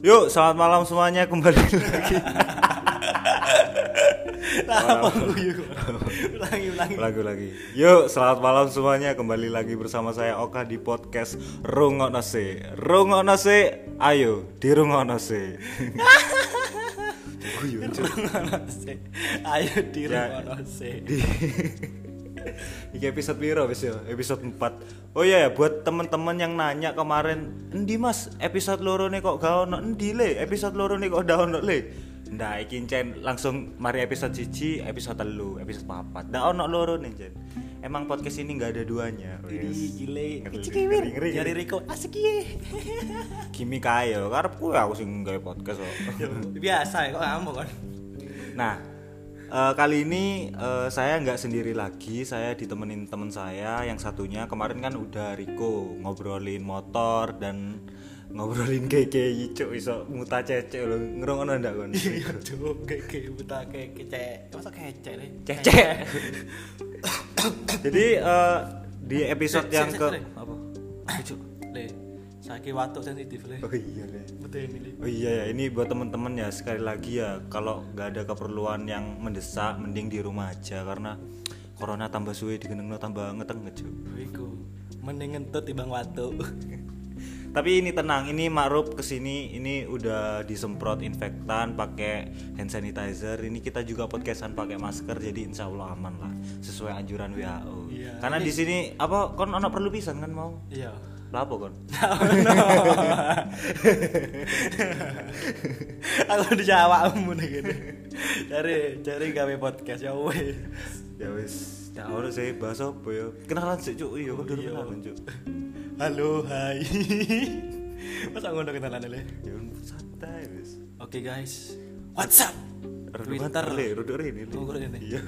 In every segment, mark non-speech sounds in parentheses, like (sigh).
Yuk, selamat malam semuanya kembali (laughs) lagi. Apa guyu? Ulangi ulangi. Lagu lagi. Yuk, selamat malam semuanya kembali lagi bersama saya Oka di podcast Rungokno Se. Rungokno Se, ayo dirungokno Se. (laughs) Guyu, Cuk. Rungono sih. Ayo di Ya. rungono sih. Di (laughs) (laughs) Iki episode piro wis ya? Episode 4. Oh iya ya, buat temen-temen yang nanya kemarin, "Endi Mas, episode loro nih kok gak ono endi le? Episode loro nih kok gak ono le?" Ndak iki Cen langsung mari episode siji, episode telu, episode papat. Ndak ono loro nih Cen. Emang podcast ini nggak ada duanya. Jadi gile. Ngeri, Ciki wir. ngeri, ngeri. Jari Riko asik ye. (laughs) Kimi kayo, karepku aku sing gawe podcast kok. (laughs) Biasa ya kok kamu kan. Nah, eh, kali ini eh, saya nggak sendiri lagi, saya ditemenin teman saya yang satunya kemarin kan udah Riko ngobrolin motor dan (laughs) ngobrolin KKI cuk iso muta cecek lho ngrungokno ndak kon Iya cuk keke buta keke cek. Masa kecek nih. Cecek. Jadi eh, di episode yang ke apa? Apa, Cuk? Saiki watuk sensitif le. Oh iya Le. Betul ini le. Oh iya ya, ini buat teman-teman ya sekali lagi ya kalau nggak ada keperluan yang mendesak mending di rumah aja karena corona tambah suwe digenengno tambah ngeteng ngeju. Iku mending ngentut timbang watuk. (laughs) Tapi ini tenang, ini Ma'ruf ke sini ini udah disemprot infektan pakai hand sanitizer. Ini kita juga podcastan pakai masker jadi insya Allah aman lah sesuai anjuran WHO. Iya. Karena di sini apa kon anak perlu pisan kan mau? Iya. Lapo kon? (laughs) Aku di Jawamu nih gitu. Cari cari gawe podcast ya weh. ya wis, ya ora sih bahasa apa ya? Kenalan sih cuk, iya kok Iya. kenalan cuk. Halo, hai. Masa ngono kenalan le? Ya santai wis. Oke guys. What's up? Twitter. le, rodok rene. Oh, rene? Iya.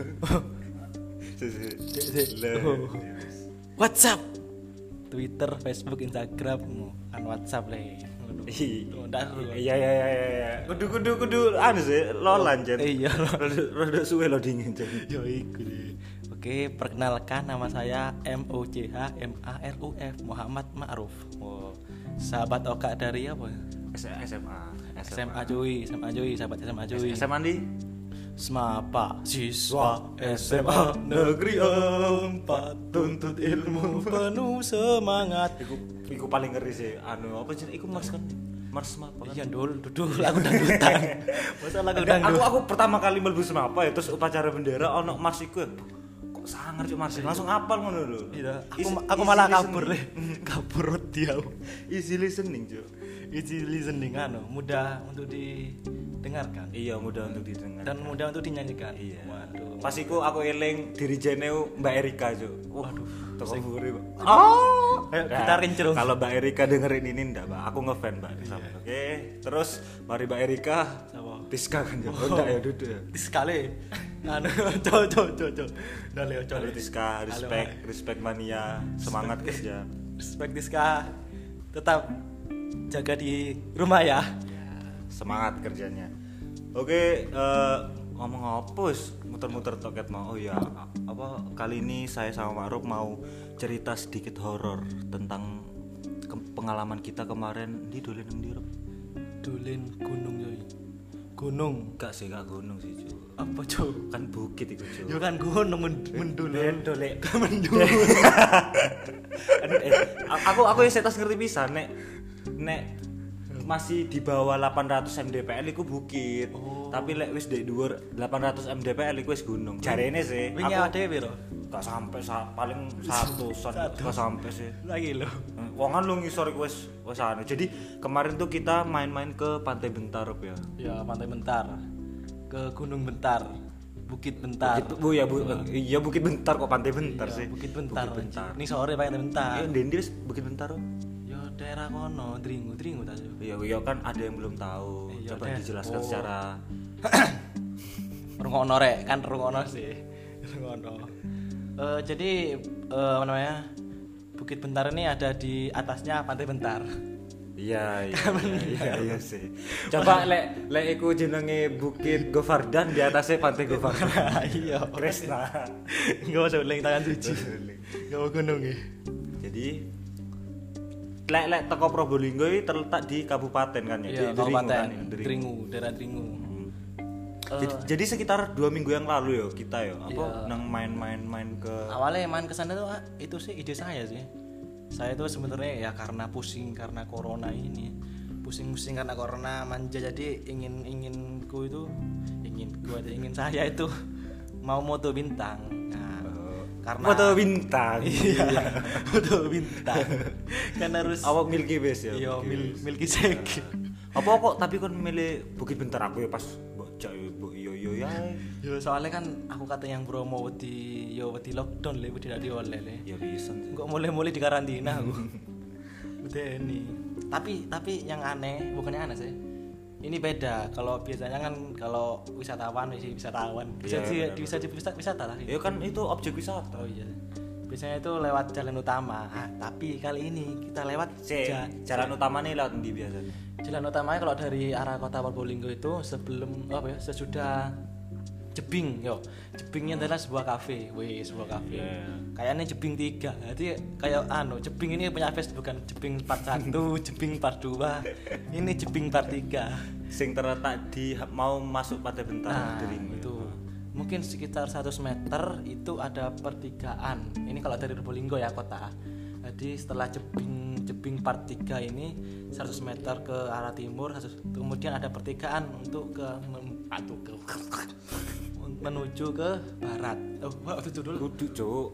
Le. Oh. What's up? Twitter, Facebook, Instagram, kan WhatsApp ndak seru. Iya iya iya iya, iya. Kudu kudu kudu anu sih lolan Jen. Iya, Rada rada suwe lo dingin Jen. Yo iku. Oke, perkenalkan nama saya M O C H M A R U F Muhammad Ma'ruf. Oh, sahabat Oka dari apa? SMA. SMA cuy, SMA cuy, sahabat SMA cuy. SMA di Smapa siswa SMA Negeri 4 tuntut ilmu penuh semangat. iku iku paling ngeri sih anu apa sih iku Mars kan Mars apa kan Iya dul, dul, aku dangdutan. (laughs) Masa lagu Enggak, aku dangdut. aku pertama kali mlebu apa ya terus upacara bendera ono Mars iku ya. kok sangar cuk Mars langsung apal ngono lho Iya, aku aku malah kabur deh. (laughs) Kabur dia. easy listening cuk Easy listening anu, mudah untuk didengarkan iya mudah untuk didengar dan mudah untuk dinyanyikan. Iya. Waduh. Pas iku aku eling diri jeneu Mbak Erika cuk. Waduh, toko buri. Oh, ayo kita rincero. Kalau Mbak Erika dengerin ini ndak, Mbak. Aku ngefan, Mbak. Sama. Oke, terus mari Mbak Erika. Siapa? Tiska kan ya. Oh, enggak ya, duduk ya. sekali anu (laughs) cok cok cok cok udah leo Halo Tiska, respect, respect mania, semangat kerja. respect Diska tetap jaga di rumah ya Semangat kerjanya. Oke, eh, ngomong wis muter-muter toket mau. Oh ya, apa kali ini saya sama Ma'ruf mau cerita sedikit horor tentang pengalaman kita kemarin di dolen ndi, Rob? Dulen gunung yoi gunung Enggak sih, enggak gunung sih, Cu. apa cok Kan bukit itu, Cu. yo kan gunung men- mendul Bendo, Lek. mendul Kan, (laughs) eh, aku aku ya setas ngerti bisa nek nek masih di bawah 800 mdpl iku bukit. Tapi lek wis di dhuwur 800 mdpl iku wis gunung. Jarene sih. wingi ada piro gak sampai sa- paling satusan Satu. gak sampai sih. lagi lo Wongan lu ngisor iku wis wis anu. Jadi kemarin tuh kita main-main ke Pantai Bentar ya. ya pantai bentar ke gunung bentar bukit bentar Bukit, bu ya bu, iya Bukit Bentar kok Pantai Bentar Iya, sih. bukit bentar Bukit Bentar. ini sore pantai bentar Eh, Dendi wis Bukit Bentar. Yo daerah kono dringu dringu Cuk? Iya, iya kan ada yang belum tahu. Iya, Coba deh. dijelaskan Oh. secara (coughs) rungono rek kan rungono sih. Rungono Eh, jadi eh, apa namanya Bukit Bentar ini ada di atasnya Pantai Bentar. Iya, iya, (laughs) iya, iya sih. Coba lek lek iku jenenge Bukit Govardan di atasnya Pantai Govardan. (laughs) iya. Kresna. nggak usah ulang tangan suci. Nggak mau gunung ya. Jadi lek lek teko Probolinggo iki terletak di kabupaten kan ya? Iya, di kan ya, Deringu. Dringu, daerah Dringu. Jadi, jadi sekitar dua minggu yang lalu ya kita ya apa Iya. nang main-main main ke Awalnya main ke sana tuh ah, itu sih ide saya sih. Saya tuh sebenarnya ya karena pusing karena corona ini. Pusing-pusing karena corona manja jadi ingin inginku itu ingin gua ada ingin saya itu (laughs) mau moto bintang. Nah, karena foto bintang. (laughs) iya, moto bintang. (laughs) kan harus Awak Milky Base ya. Iya, Milky mil, Base. milki sek. Apa kok tapi kon milih Bukit Bentar aku ya pas bu yo yo ya. (laughs) Yo soalnya kan aku kata yang promo di yo di lockdown le tidak dioleh le. Ya bisa. Kok mulai-mulai di karantina aku. (laughs) Udah ini. Tapi tapi yang aneh bukannya aneh sih. Ini beda. Kalau biasanya kan kalau wisatawan wisatawan. Bisa Iya, di, bisa di wisata, wisata lah. Ya kan itu objek wisata. Oh iya. Biasanya itu lewat jalan utama. Ah, tapi kali ini kita lewat Si, ja- jalan utama nih lewat di biasa. jalan utamanya kalau dari arah kota Probolinggo itu sebelum apa ya sesudah Jebing yo. Jebingnya adalah sebuah kafe. Wih sebuah kafe. Iya. kayaknya Jebing tiga. Jadi kayak anu Jebing ini punya Facebook bukan Jebing part 1 (laughs) Jebing part 2 ini Jebing part 3 Sing terletak di mau masuk Pantai Bentar nah itu mungkin sekitar 100 meter itu ada pertigaan ini kalau dari Probolinggo ya kota jadi setelah Jebing Jebing part 3 ini 100 meter ke arah timur 100 kemudian ada pertigaan untuk ke aduh, ke (laughs) menuju ke barat oh wah, itu dulu Kudu cuk.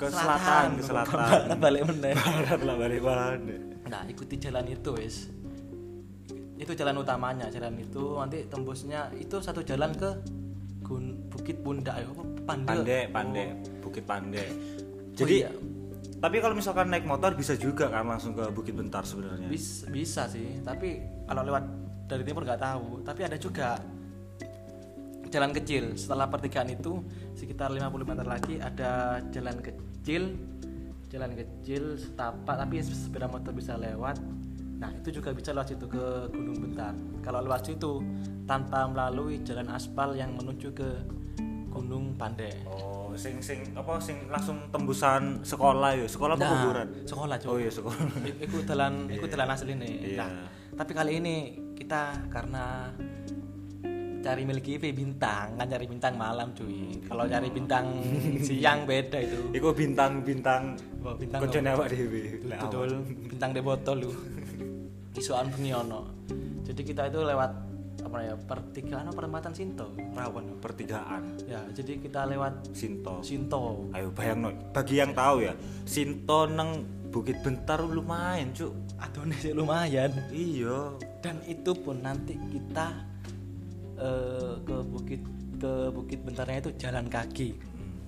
ke selatan, ke selatan. (laughs) barat balik meneh Barat lah balik. Nah, ikuti jalan itu, wis. Itu jalan utamanya, jalan itu nanti tembusnya itu satu jalan ke Bukit Pundak ya, apa? Pande. Pandai, pandai, Bukit Pandai. Jadi iya. tapi kalau misalkan naik motor bisa juga kan langsung ke Bukit Bentar sebenarnya. Bis- bisa sih, tapi kalau lewat dari timur nggak tahu. Tapi ada juga jalan kecil. Setelah pertigaan itu sekitar 50 meter lagi ada jalan kecil, jalan kecil setapak tapi sepeda motor bisa lewat. Nah itu juga bisa lewat situ ke Gunung Bentar. Kalau lewat situ tanpa melalui jalan aspal yang menuju ke Gunung Pandai. Oh, sing sing apa sing langsung tembusan sekolah ya, sekolah apa Nah, kuburan? sekolah Oh iya sekolah. I- ikut jalan (laughs) ikut jalan asli nih Iya. nah tapi kali ini kita karena cari milik IP bintang kan cari bintang malam cuy kalau cari bintang siang beda itu (laughs) Iku Wah, bintang koncone apa? awak dhewe. Betul bintang de botol lu (laughs) isuan jadi kita itu lewat ya pertigaan apa perempatan Sinto Rawan Pertigaan ya jadi kita lewat Sinto. Sinto Ayo bayang no. Bagi yang tahu ya, Sinto neng Bukit Bentar lumayan, Cuk. adonis sih lumayan Iya. dan itu pun nanti kita eh, ke bukit ke bukit bentarnya itu jalan kaki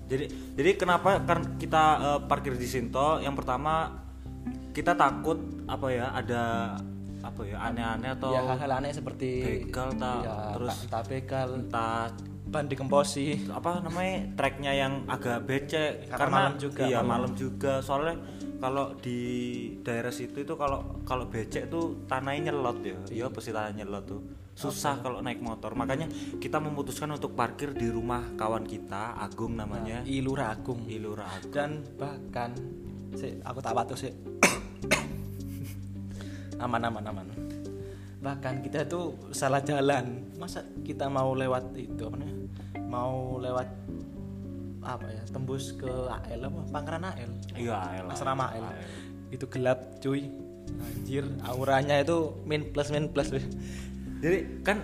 Jadi jadi kenapa karena kita eh, parkir di Sinto? Yang pertama kita takut apa ya ada apa ya aneh-aneh atau ya hal-hal aneh seperti begal tak ya, terus entah- entah begal. entah ban dikemposi. apa namanya treknya yang agak becek Karena malam juga, iya malam. malam juga. Soalnya kalau di daerah situ itu kalau kalau becek tuh tanahnya nyelot ya. Iya. Apa sih tanahnya nyelot tuh. Susah kalau naik motor. Makanya kita memutuskan untuk parkir di rumah kawan kita Agung namanya. Ilura Agung Ilura Agung dan bahkan si, aku tak patuh sih aman aman aman. Bahkan kita itu salah jalan. Masa kita mau lewat itu apa namanya? Mau lewat apa ya? Tembus ke AL apa? Pangkalan AL iya elah. asrama AL itu gelap cuy. Anjir auranya itu min plus min plus. Jadi kan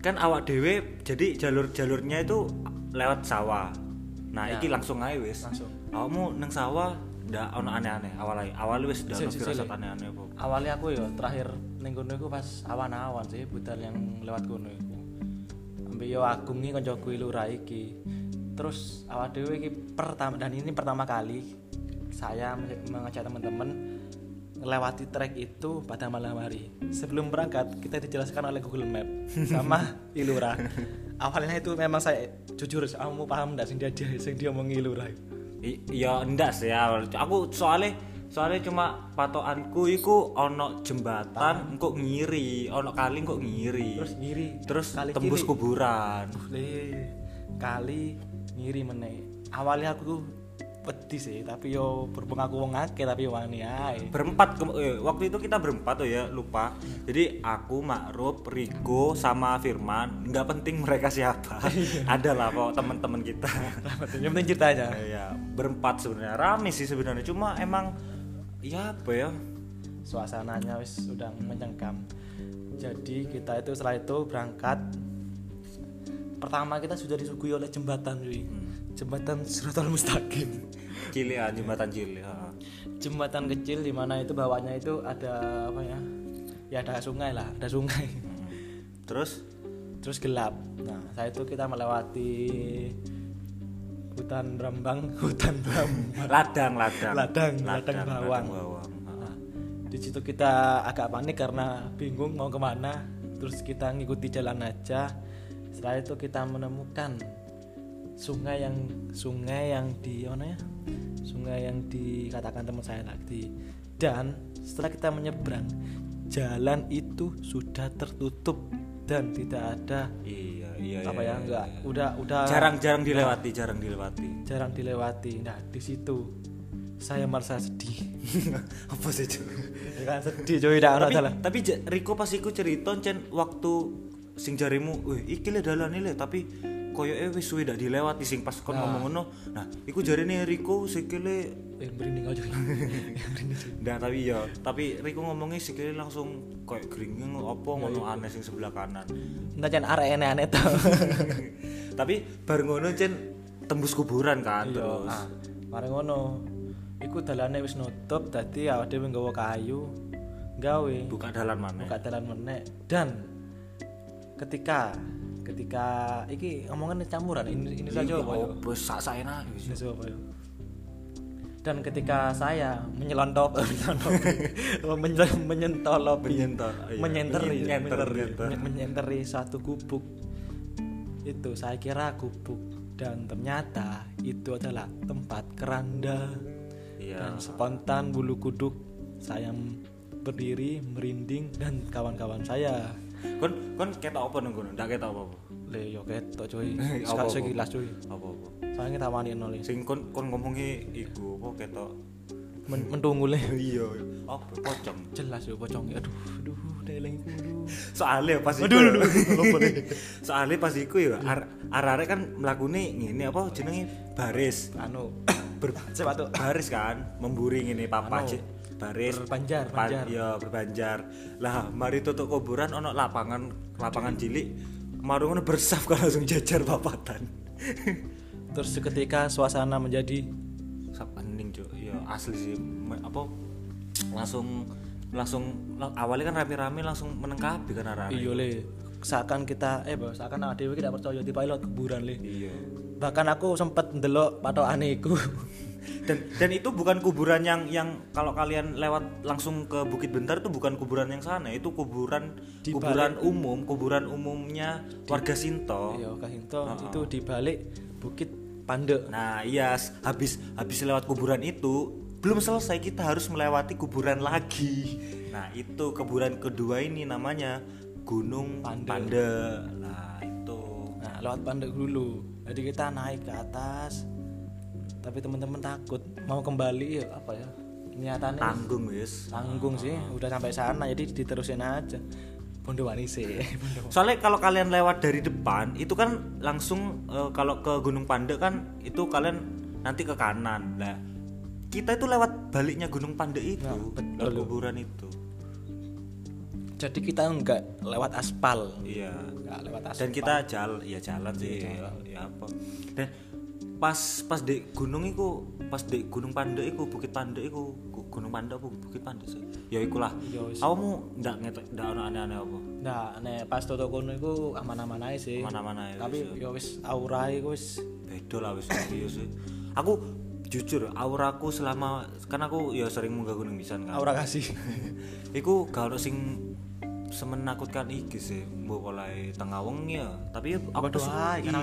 kan awak dewe jadi jalur jalurnya itu lewat sawah. Nah Ya. iki langsung aja wis. Langsung. Awakmu neng sawah ndak ono aneh-aneh. Awalnya awalnya wis ndak Si- ono firasat aneh-aneh apa? Awalnya aku ya terakhir ning kono iku pas awan-awan sih budal yang lewat kono iku. Ambil yo agung iki kancaku lurah iki. Terus awak dhewe iki pertama dan ini pertama kali saya me- mengajak teman-teman melewati trek itu pada malam hari. Sebelum berangkat kita dijelaskan oleh Google Map sama (laughs) Ilura awalnya itu memang saya jujur kamu paham enggak sing dia dia sing dia omong Ilura I- iya ndak sih awal aku soalnya soalnya cuma patokanku iku ono jembatan engko ngiri ono kali engko ngiri. Terus ngiri terus kali tembus kiri. kuburan le kali ngiri meneh. Awalnya aku pedih sih tapi yo berhubung aku wong akeh tapi wani ae. Berempat eh, waktu itu kita berempat tuh ya lupa. Jadi aku Makruf Riko sama Firman nggak penting mereka siapa. (laughs) Ada lah kok teman-teman kita. Yang penting ceritanya (laughs) ya berempat sebenarnya. Rame sih sebenarnya cuma emang ya apa ya? Suasananya wis sudah mencengkam jadi kita itu setelah itu berangkat. Pertama kita sudah disuguhi oleh jembatan cuy jembatan Suratul Mustaqim. Cili ya jembatan Cili ha. jembatan kecil di mana itu bawahnya itu ada apa ya? Ya ada sungai lah ada sungai. Terus? Terus gelap. Nah saya itu kita melewati hutan Brambang (laughs) hutan Brambang ladang ladang. Ladang, ladang bawang. bawang. Ha. Nah, di situ kita agak panik karena bingung mau ke mana. Terus kita ngikuti jalan aja. Setelah itu kita menemukan sungai yang sungai yang di mana ya sungai yang dikatakan teman saya tadi. Dan setelah kita menyeberang jalan itu sudah tertutup dan tidak ada iya iya apa iya, ya iya, enggak iya. udah udah jarang-jarang dilewati jarang dilewati. jarang dilewati. Nah di situ saya merasa sedih. (laughs) Apa sih cuy ya kan sedih coy tidak ada tapi, salah tapi Riko pas iku cerita cen waktu sing jarimu wih iki le dalan le tapi koyo eh wis suwe dilewati sing pas kon Nah. ngomong ngono. Nah iku jarine Riko sikile eh merinding aja. (laughs) Nggak, tapi ya tapi Riko ngomongnya sikile langsung koyo gringing apa ngono aneh sing sebelah kanan. Entah jangan arek aneh-aneh tau (laughs) tapi bareng ngono cen tembus kuburan kan Iya, terus. ah, mari ngono. Iku dalane wis nutup, dadi awake dhewe nggawa kayu, gawe. Buka dalan mana buka dalan meneh dan ketika ketika iki omongan campuran ini ini saja apa oh sak saena saja apa ya? Dan ketika saya menyelontop, (laughs) menyelontopi, menye- menyentolopi, Menyentor, iya. menyenteri, Menyenter, menyenteri, menyenter. men- menyenteri satu gubuk. Itu saya kira gubuk dan ternyata itu adalah tempat keranda. iya Dan spontan bulu kuduk saya berdiri merinding dan kawan-kawan saya. Kon kon ketok apa kono? Ndak ketok apa-apa? Le yo ketok cuy. (laughs) Sekak sekilas cuy. apa-apa? Saya kita wani nolih. sing kon kon ngomongi iku apa ketok? Men mentunggu le. (laughs) iya apa? Pocong. Jelas yo pocong. Aduh aduh deleng soalnya pas iku Aduh, aduh, aduh. (laughs) soalnya pas iku ya ar arek kan mlakune ngene apa jenenge? Baris. Anu Ber baris kan memburi ngene papa Anu, Cik. baris berbanjar, Pan- banjar. ya berbanjar. Lah mari tutup kuburan ono lapangan lapangan cilik. Kemarin ngono bersaf kan langsung jajar papatan (laughs) terus seketika suasana menjadi hening cuk. Ya asli sih. Apa langsung langsung la- awalnya kan rame-rame langsung menengkapi kan arah iyo le. Seakan kita eh bahwa seakan dhewe tidak percaya di pilot kuburan le. Iya. Bahkan aku sempet ndelok patokane iku (laughs) dan dan itu bukan kuburan yang yang kalau kalian lewat langsung ke Bukit Bentar itu bukan kuburan yang sana. Itu kuburan Di kuburan umum kuburan umumnya warga Sinto. Iya kahinto itu di balik bukit Pande nah iya habis habis lewat kuburan itu belum selesai kita harus melewati kuburan lagi. Nah itu kuburan kedua ini namanya Gunung Pande. Pande nah itu. Nah lewat Pande dulu. Jadi kita naik ke atas tapi teman-teman takut mau kembali ya apa ya niatannya tanggung wis tanggung sih udah sampai sana jadi diterusin aja Bondo wani sih (laughs) Soalnya kalau kalian lewat dari depan itu kan langsung eh, kalau ke Gunung Pande kan itu kalian nanti ke kanan. Nah, kita itu lewat baliknya Gunung Pande itu, Nah, betul. kuburan itu. jadi kita enggak lewat aspal Iya. enggak lewat aspal Dan kita jalan, ya jalan sih, ya apa. Dan pas pas di gunung itu, pas di Gunung Pande itu, Bukit Pande itu, Gu- Gunung Pande apa Bukit Pande sih? Ya ikulah. Ya. Kamu ndak ngetek ndak ono aneh-aneh apa? nah nek pas toto kono iku aman-aman ae sih Mana-mana ya. tapi ya wis aura iku wis beda lah wis iya sih aku jujur auraku selama kan aku ya sering munggah gunung pisan kan aura kasih (laughs) iku gak ono sing semenakutkan iki sih mbok oleh tengah wengi ya. Tapi ya aku Waduh, tuh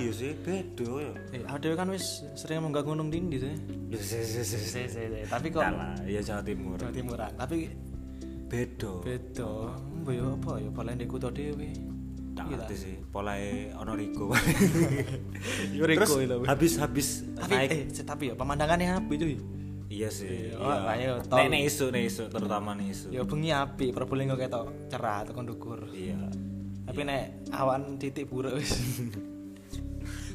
iya sih beda ya. Eh adewe kan wis sering munggah gunung tinggi sih. Ya sih sih sih sih. tapi kok ya Jawa Timur. Jawa Timuran tapi beda. Beda. Mbok yo apa ya paling di kutha dhewe. Tak Iya. ngerti sih polae ono Riko (laughs) Yo terus Riko lho. habis habis Tapi naik eh tapi ya pemandangannya api cuy. Iya sih Iya, oh, makanya tol. nek isu nek isu terutama nek isu Ya bengi api, Probolinggo ketok cerah tekan ndukur. iya Tapi nek awan titik buruk wis. (laughs)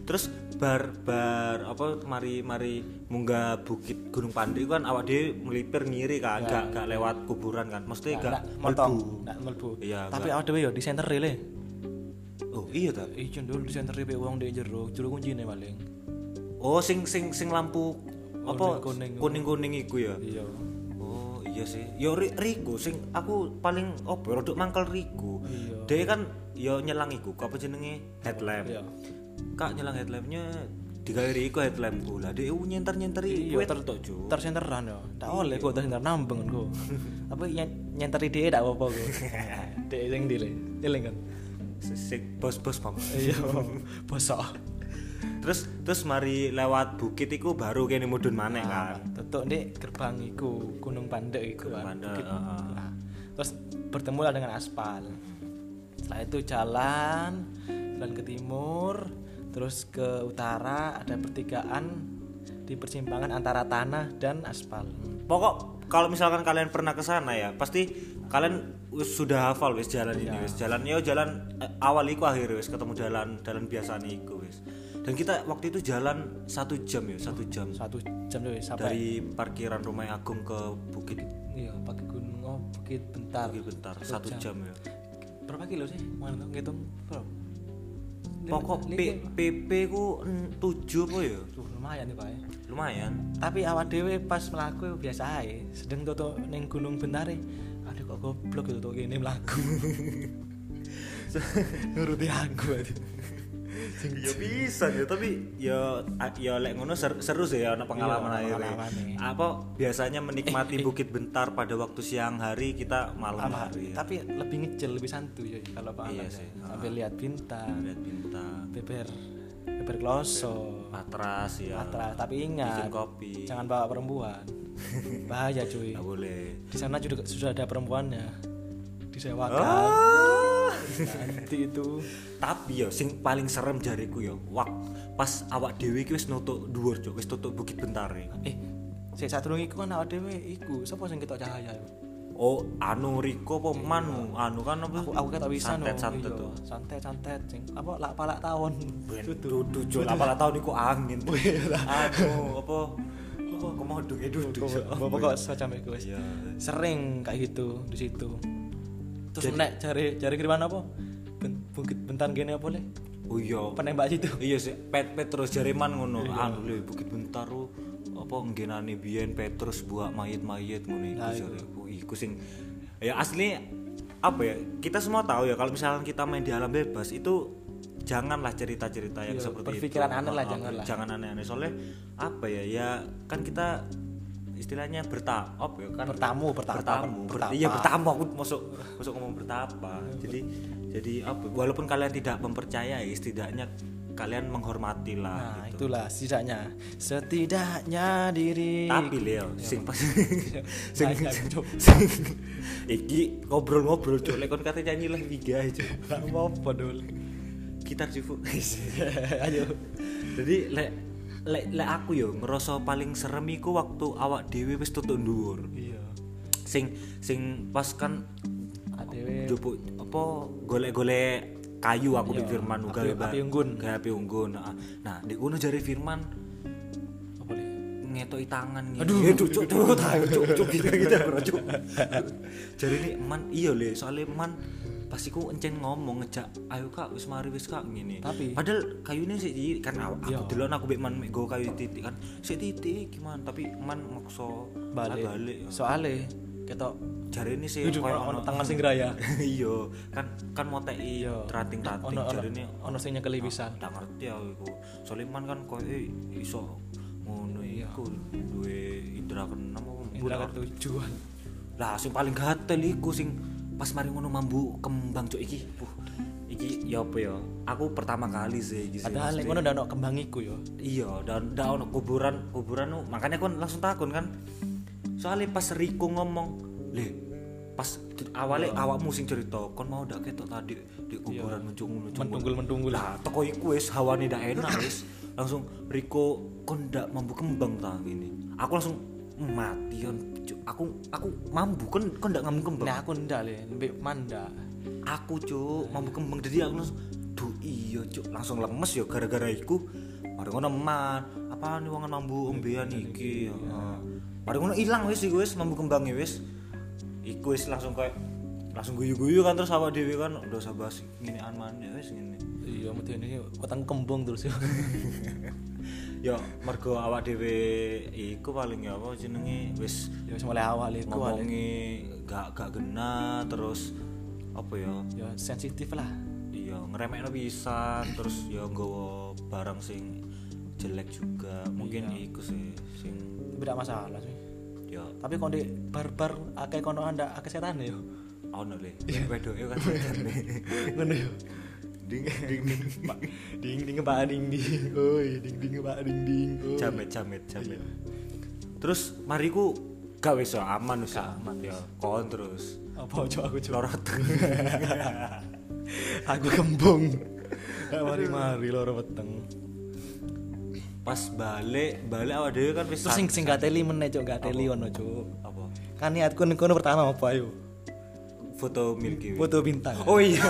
terus bar bar apa mari mari munggah bukit Gunung Pandi kan awak dhewe melipir ngiri kan gak gak lewat kuburan kan mesti gak mlebu. nggak mlebu. Iya, Tapi awake dhewe yo di center le. oh iya ta Iya dulu di center pe wong di jero, jero kuncine paling. oh sing sing sing lampu apa Kuning-kuning. kuning kuning iku ya Iya. oh iya sih yo Ri- Riku sing aku paling opo rodok mangkel Riku Iya. dia kan yo nyelang iku apa jenenge headlamp Iya. kak nyelang headlampnya digawe Riku headlampku lah dia nyenter nyenteri Iya, kue ter- tok Cuk. Tersenteran yo. Tak oleh kok tersenter nambeng kok. (laughs) Apa nyen- nyenteri dhewe tak apa-apa kok. (laughs) Dek sing dile. Eling kan. sing bos-bos pam Iya. (laughs) Bosok. terus terus mari lewat bukit iku baru kene mudun maneh kan Tetuk ndek gerbang iku Gunung Pandek iku kan. Bukit. Nah, terus bertemu lah dengan aspal. Setelah itu jalan jalan ke timur, terus ke utara ada pertigaan di persimpangan antara tanah dan aspal. pokok kalau misalkan kalian pernah ke sana ya pasti kalian sudah hafal wis jalan ini wis jalan yo jalan eh, awal iku akhir wis ketemu jalan jalan biasa iku wis dan kita waktu itu jalan satu jam ya satu jam. Satu jam dulu sampai dari parkiran rumah Agung ke bukit iya pakai gunung oh bukit bentar. bukit bentar satu jam. ya. Berapa kilo sih? Mana tuh ngitung? Pokok P, PP ku mm, tujuh apa ya? Duh, lumayan nih pak ya. lumayan. Tapi awak dewe pas melaku biasa aja sedang toto neng gunung bentare aduh kok goblok gitu tuh gini melaku (laughs) nuruti aku aduh ya bisa ya tapi ya ya lek ngono ser- seru sih ya ana pengalaman Iya, akhirnya pengalaman nih. apa biasanya menikmati bukit bentar pada waktu siang hari kita malam hari ya. tapi lebih ngecil lebih santuy ya kalau pak Iya sih. ya. sampai lihat bintang lihat bintang beber beber kloso matras ya Matra. tapi bikin ingat kopi jangan bawa perempuan (laughs) bahaya cuy nggak boleh di sana juga sudah ada perempuannya disewakan Ah. Nanti itu. Tapi ya sing paling serem jariku ya wak pas awak dewi wis nutuk dhuwur cuk wis tutuk bukit bentar ya. eh sik sadurunge iku kan awak dhewe iku sapa sing ketok cahaya iku? Oh anu Riko apa manu? Anu kan apa aku aku ketok bisa no santet santet iya, tuh. Santet santet sing apa lak palak tahun Dudu. cuk apalah tahun iku angin. Anu apa? Apa komodo ya dudu. Pokok- pokok semacam itu wis. Iya. sering kayak gitu di situ terus nek cari cari kiriman apa bukit bentan gini apa le Oh iya. penembak situ Iya sih, Pet Petrus Jareman ngono. Anu lho Bukit Bentar lu apa nggenane biyen Petrus buat mayit-mayit ngono iku jare. Oh, iku sing ya asli apa ya? Kita semua tahu ya kalau misalkan kita main di alam bebas itu janganlah cerita-cerita yang Iya, seperti itu. aneh lah, Oh, oh, janganlah. Jangan aneh-aneh soalnya apa ya? Ya kan kita istilahnya bertahap ya kan. Bertamu bertapa bertamu, ber- bertapa. iya bertamu. Aku masuk masuk ngomong bertapa jadi jadi apa? Walaupun kalian tidak mempercayai setidaknya kalian menghormati lah nah gitu. itulah setidaknya. Setidaknya diri tapi Leo sing pas sing, Saya sing, iki ngobrol-ngobrol cuk. Lek kon kate nyanyi lah tiga aja Gak apa-apa dul? Gitar cifu (laughs) ayo. Jadi lek lek lek aku yo ngerasa paling serem iku waktu awak dewi wis tutuk dhuwur iya sing sing pas kan adewe Jupuk apa golek-golek kayu aku Iya, di Firman api- gawe api unggun. gawe api unggun nah, nah di kono jari Firman apa le ngetoki tangan ngene. Aduh. Eh, cuk cuk cuk cuk gitu gitu bro cuk jari ini man iya le soalnya man pas iku encen ngomong ngejak ayo kak wis mari wis kak ngene Tapi- padahal kayunya sih di- kan aku, Iya. delon aku mek man go kayu titik kan sik titik gimana tapi man maksa balik, ah, balik soalnya ketok jari ini sih koyo ono tangan sing geraya. (laughs) iya kan kan mau tei Iya. terating-terating Ono- ono- jari ini ono sing nyekeli pisan. tak ngerti aku iku soalnya man kan koyo eh, iso ngono iku duwe indra keenam apa Iya. indra ketujuan lah sing paling gatel iku sing pas mari ngono mambu kembang cuk iki. Puh, iki ya apa ya? Aku pertama kali sih iki padahal lek ngono ndak ono kembang iku yo iya dan ndak ono kuburan kuburan nu. Makanya aku langsung takut kan. Soalnya pas Riko ngomong le pas awalnya awakmu sing cerita kon mau ndak ketok tadi di kuburan mencungul Mentunggul mentunggul. lah toko iku wis hawane ndak enak wis. Langsung Riko kon ndak mampu kembang ta gini aku langsung "Hmm, mati kon aku aku mampu kon kon ndak mampu kembang? Nah aku ndak le, mbek manda. aku cuk mampu kembang. Jadi aku langsung duh iya cuk. Langsung lemes ya gara-gara iku. Mari ngono man apa nih wongan mambu ombean iki? Heeh. mari ngono ilang wis iku wis mambu kembangnya wis. Iku wis langsung kayak langsung guyu-guyu kan terus awak dhewe kan udah usah bahas ngene man ya wis ngene. Iya, mesti ini weteng kembung terus (laughs) ya mergo awak dhewe iku paling ya apa jenenge wis ya wis mulai awal iku ngomongi gak gak gena terus apa ya Ya sensitif lah. iya ngeremekno pisan terus ya nggawa barang sing jelek juga mungkin iku sih sing Tidak masalah sih. ya Tapi kalau di barbar akeh kono anda akeh setan ya. ono le (laughs) wedoke kan setan (laughs) Ngono ya. Ding ding ding ding ding Pak ding ding. Oi, ding ding Pak ding ding. Oi. jamet jamet jamet terus mariku gak wis aman wis. Aman, ya kon terus Apa coba aku lorot (laughs) aku kembung. mari mari loro weteng. pas balik balik awak dhewe kan wis Terus sing sing gak teli meneh cok gak teli ono cok. apa Kan niatku ning kono pertama apa ayo? Foto Milky Way Foto bintang. oh iya (laughs)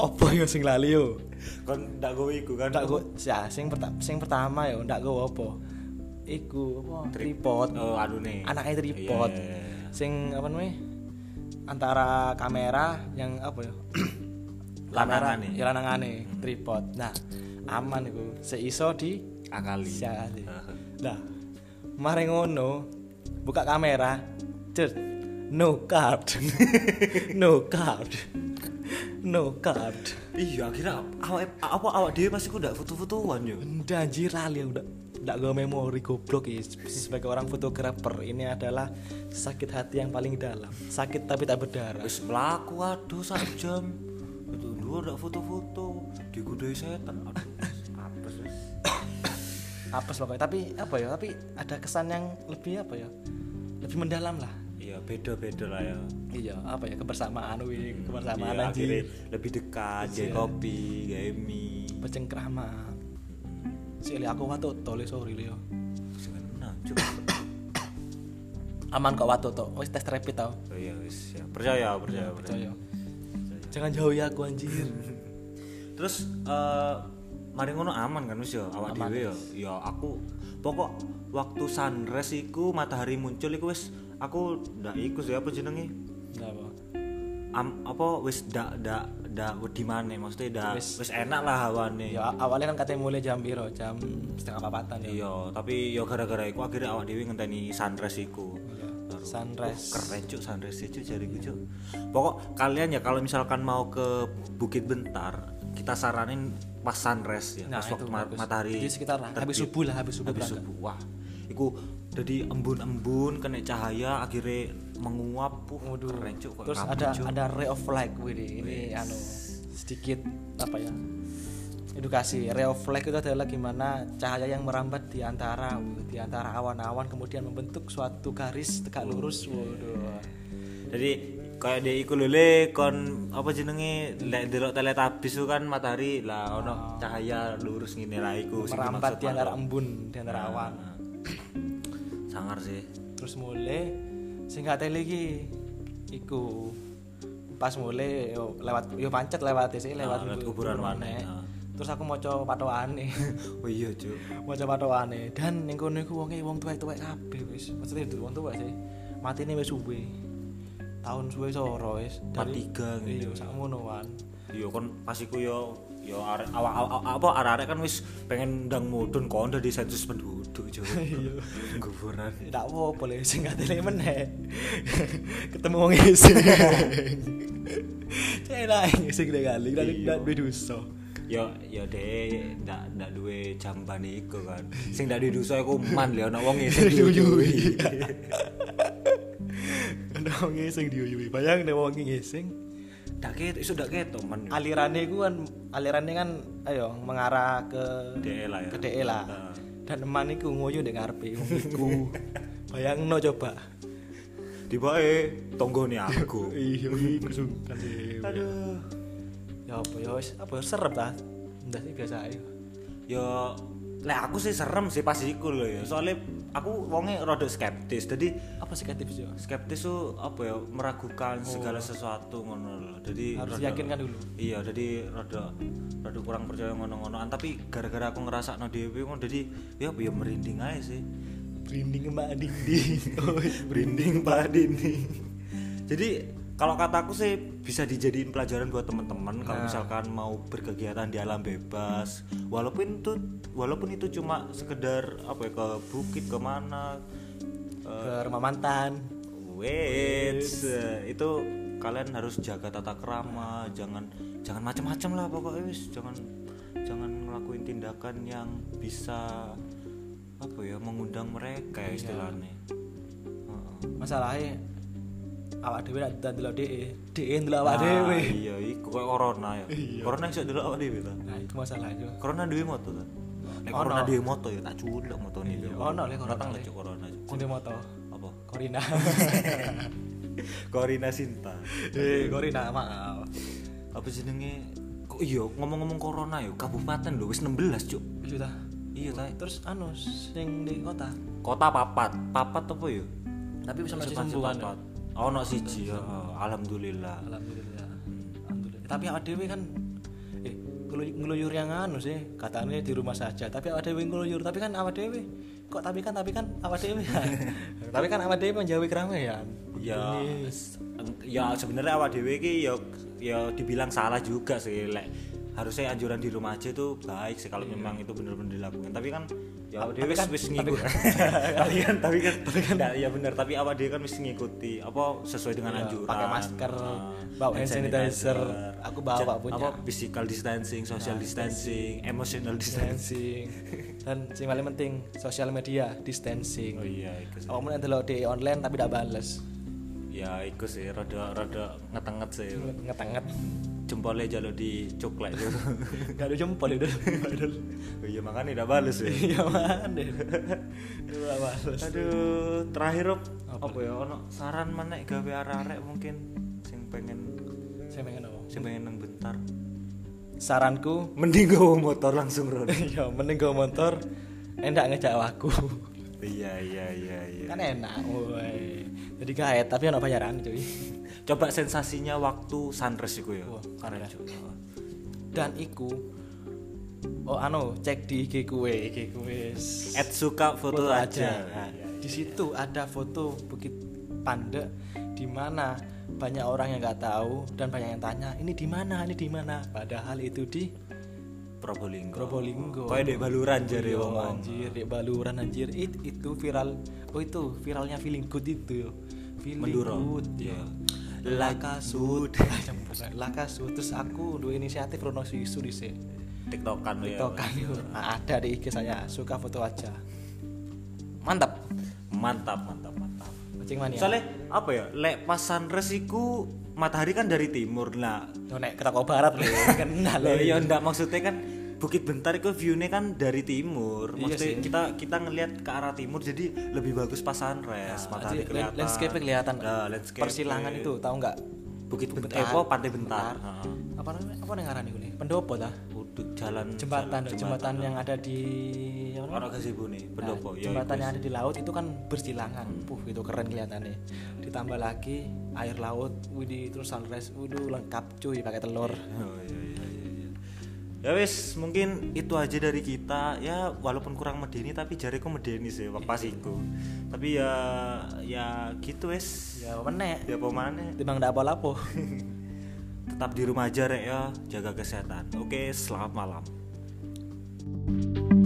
Apa yo sing lali yo? kon ndak gowe iku kan Ndak go ya sing pertama sing pertama yo ndak go apa? Iku apa? Tripod. oh anu nih Anaknya tripod. Iya, iya, iya. Sing apa namanya? Antara kamera yang apa ya? (coughs) Lanangane. ya lanangane tripod. Nah, aman iku. Seiso di akali. Lah, (laughs) mari ngono, buka kamera, cet, no card, (laughs) no card, no card. Iya, akhirnya awak apa awak dhewe pasti ku ndak foto-fotoan yo. Udah anjir lali udah nggak gue memori goblok ya sebagai orang fotografer ini adalah sakit hati yang paling dalam sakit tapi tak berdarah Wis mlaku aduh sak jam. Itu dua ndak foto-foto, digodai setan. Aduh, apes wis. (coughs) apes pokoknya tapi apa ya tapi ada kesan yang lebih apa ya lebih mendalam lah Iya, beda-beda lah ya. iya apa ya kebersamaan wih kebersamaan Iya, akhirnya lebih dekat, jadi kopi, gawe mie. bercengkrama si aku watu tole sorry Leo cuk. aman kok watu to wis tes rapid tau Oh iya, wis ya. Percaya, percaya, percaya. percaya jangan jauhi aku anjir (laughs) Terus eh mari ngono aman kan wis ya awak dhewe ya. Ya aku pokok waktu sunrise iku matahari muncul iku wis aku ndak iku sih apa jenenge? Apa Am, apa wis ndak ndak ndak wedi maneh maksudnya ndak Wis- wis enak lah hawane. ya awalnya kan katanya mulai jam piro jam setengah papatan ya Iya, tapi ya gara-gara iku akhirnya awak dhewe ngenteni sunrise iku. Iya. Sunrise. "Oh, keren cuk sunrise cuk jariku cuk. Pokok kalian ya kalau misalkan mau ke Bukit Bentar, kita saranin pas sunrise ya, Nah, pas waktu ma- bagus. matahari. Di sekitar lah, habis subuh lah, habis subuh Habis berangkat. subuh. Wah, iku jadi embun-embun kena cahaya akhirnya menguap. Uh, Waduh. keren cuk terus ada Cuk. ada ray of light wih ini anu sedikit apa ya edukasi ray of light itu adalah gimana cahaya yang merambat di antara di antara awan-awan kemudian membentuk suatu garis tegak lurus waduh Jadi kayak dia iku lele kon apa jenenge lek delok teletabis itu kan matahari lah ono cahaya lurus ngene lah iku merambat di antara embun di antara awan Nah. Sangar sih. Terus mulai sing tele iki iku. Pas mulai yo lewat yo pancet lewat sih lewat, lewat kuburan maneh, nah. terus aku maca patoane (laughs) oh iya cuk. Maca patoane dan ning kono iku wonge wong tuwek-tuwek kabeh wis. Maksudnya itu wong tuwek sih. Matine wis suwe. Tahun suwe soro wis. 43 iya gitu. sakmono wan. Iya kon pas iku yo yo arek awak awak- apa arek-arek kan wis pengen ndang mudun kon di sensus penduduk cuk. (laughs) Iya. kuburan tidak apa le sing gak tele meneh. (laughs) Ketemu wong ising (laughs) Cek sing kali ndak Iya. ndak duwe dosa. Yo yo deh ndak ndak duwe jamban iku kan. Sing ndak duwe dosa iku man lho ono wong sing diuyui Ada wong ising diuyui bayang nek wong ising ndak ket iso ketok man yo. alirannya itu kan alirannya kan ayo mengarah ke DE lah ya. ke DE lah. Nah. dan eman iku ngoyo ndek ngarepe iku. (laughs) Bayangno coba. Tiba eh tonggone aku. (laughs) Iya kesungkan dhewe aduh. Ya apa ya wis apa serem ta ndak biasa aja ya lek aku sih serem sih pas iku lho ya. Soalnya aku wonge rada skeptis. Jadi apa sih kreatif sih skeptis tuh apa ya? Meragukan segala sesuatu ngono lho. Jadi harus rada- yakinkan dulu. Iya jadi rada rada kurang percaya ngono-ngonoan. Tapi gara-gara aku ngerasa no dhewe ngono jadi ya apa ya merinding aja sih. Branding mbak dinding. (laughs) Merinding Pak Dini jadi kalau kataku sih bisa dijadiin pelajaran buat teman-teman kalau misalkan mau berkegiatan di alam bebas. Walaupun itu walaupun itu cuma sekedar apa ya ke bukit ke mana ke rumah mantan. Wait itu kalian harus jaga tata krama jangan jangan macam-macam lah pokoknya wis. Jangan jangan ngelakuin tindakan yang bisa apa ya mengundang mereka ya istilahnya. Masalahnya awak dhewe nak ndelok DE DE ndelok awak Ah, dhewe. iya iku kayak corona ya. Corona iso delok awak dhewe ta? Nah itu masalahnya corona duwe moto ta? Nek corona duwe moto ya tak culek moto nih Iya, ono lek corona, datang Lek. corona kunde moto. Apa? Korina (laughs) Corina Sinta. Eh Korina maaf. Apa jenenge? Kok iya ngomong-ngomong corona ya kabupaten lho wis 16 cuk. Sudah iya ta terus anu sing di kota? Kota papat. Papat apa ya? Tapi bisa masih sembuhan. Ono siji ya alhamdulillah. Alhamdulillah. Alhamdulillah. Tapi awak dhewe kan eh ngelu- ngeluyur yang anu sih katanya di rumah saja. Tapi awak dhewe ngeluyur tapi kan awak dhewe kok tapi kan tapi kan awak dhewe? (laughs) Tapi kan awak dhewe menjauhi keramaian? Ya ya sebenarnya awak dhewe iki ya ya dibilang salah juga sih lek harusnya anjuran di rumah aja itu baik sih kalau memang itu benar-benar dilakukan tapi kan ya awak dhewe wis kan- wis ngikut (laughs) tapi kan tapi kan (laughs) tapi kan ya benar tapi awak dhewe kan mesti ngikuti apa sesuai dengan Iya, anjuran. pakai masker, Nah, bawa hand sanitizer. Aku bawa punya. apa physical distancing social distancing emotional distancing. dan sing paling penting sosial media distancing. Oh iya itu. Awak mau ndelok di online tapi tidak bales. Ya itu sih rada rada ngetenget sih. Ngetenget jempolnya jalur di coklek tuh (laughs) gak ada jempol itu Oh iya makanya udah bales ya. iya mana tidak bales Aduh, terakhir Rob, Apa? apa ya ono saran mana gawe arek-arek mungkin sing pengen saya pengen apa sing pengen nang bentar. saranku Mending gawe motor langsung Ron. (laughs) ya mending gue motor enggak ngejak aku iya iya iya iya. kan enak woi jadi gaet tapi ono bayaran cuy (laughs) Coba sensasinya waktu sunrise iku ya. Sunrise. juga. dan iku oh anu cek di IG kue IG kue Ed suka foto, aja. Nah, di situ ada foto Bukit Panda di mana banyak orang yang nggak tahu dan banyak yang tanya ini di mana ini di mana padahal itu di Probolinggo. Probolinggo. Kayak dek baluran jare Iya, wong. anjir di baluran anjir It, itu viral oh itu viralnya feeling good itu feeling Menduro. good Iya. lakasut lakasut (laughs) terus aku dua inisiatif Rono Suisu di sini TikTokan ya. TikTokan nah, ada di IG saya suka foto aja mantap Mantap, mantap, mantap. kucing mania Soalnya apa ya? Lek pas sunrise iku matahari kan dari timur lah. Nek ke Toko Barat lho (laughs) Loh, lho ya ndak maksudnya kan Bukit Bentar itu view-nya kan dari timur. Iya Maksudnya sih. kita kita ngelihat ke arah timur jadi lebih bagus pas sunrise, matahari Jadi, kelihatan. landscape kelihatan Nah, landscape. persilangan itu tahu nggak Bukit Bentar, Bentar. eh, Pantai Bentar. Heeh. apa namanya apa yang ngarani gue pendopo lah Udah jalan jembatan jalan- jembatan yang ada di apa? Ono gazebo nih, Nah, pendopo. Ya, jembatan yang ada di laut itu kan bersilangan puh itu keren kelihatannya ditambah lagi air laut widih terus sunrise waduh lengkap cuy pakai telur Oh, iya, iya, iya, iya. Ya wis, mungkin itu aja dari kita. Ya walaupun kurang medeni tapi jariku medeni sih pas iku. Tapi ya ya gitu wis. ya menek Ya apa maneh. timbang ndak apa-apa (laughs) tetap di rumah aja rek ya. Jaga kesehatan. Oke selamat malam. thank you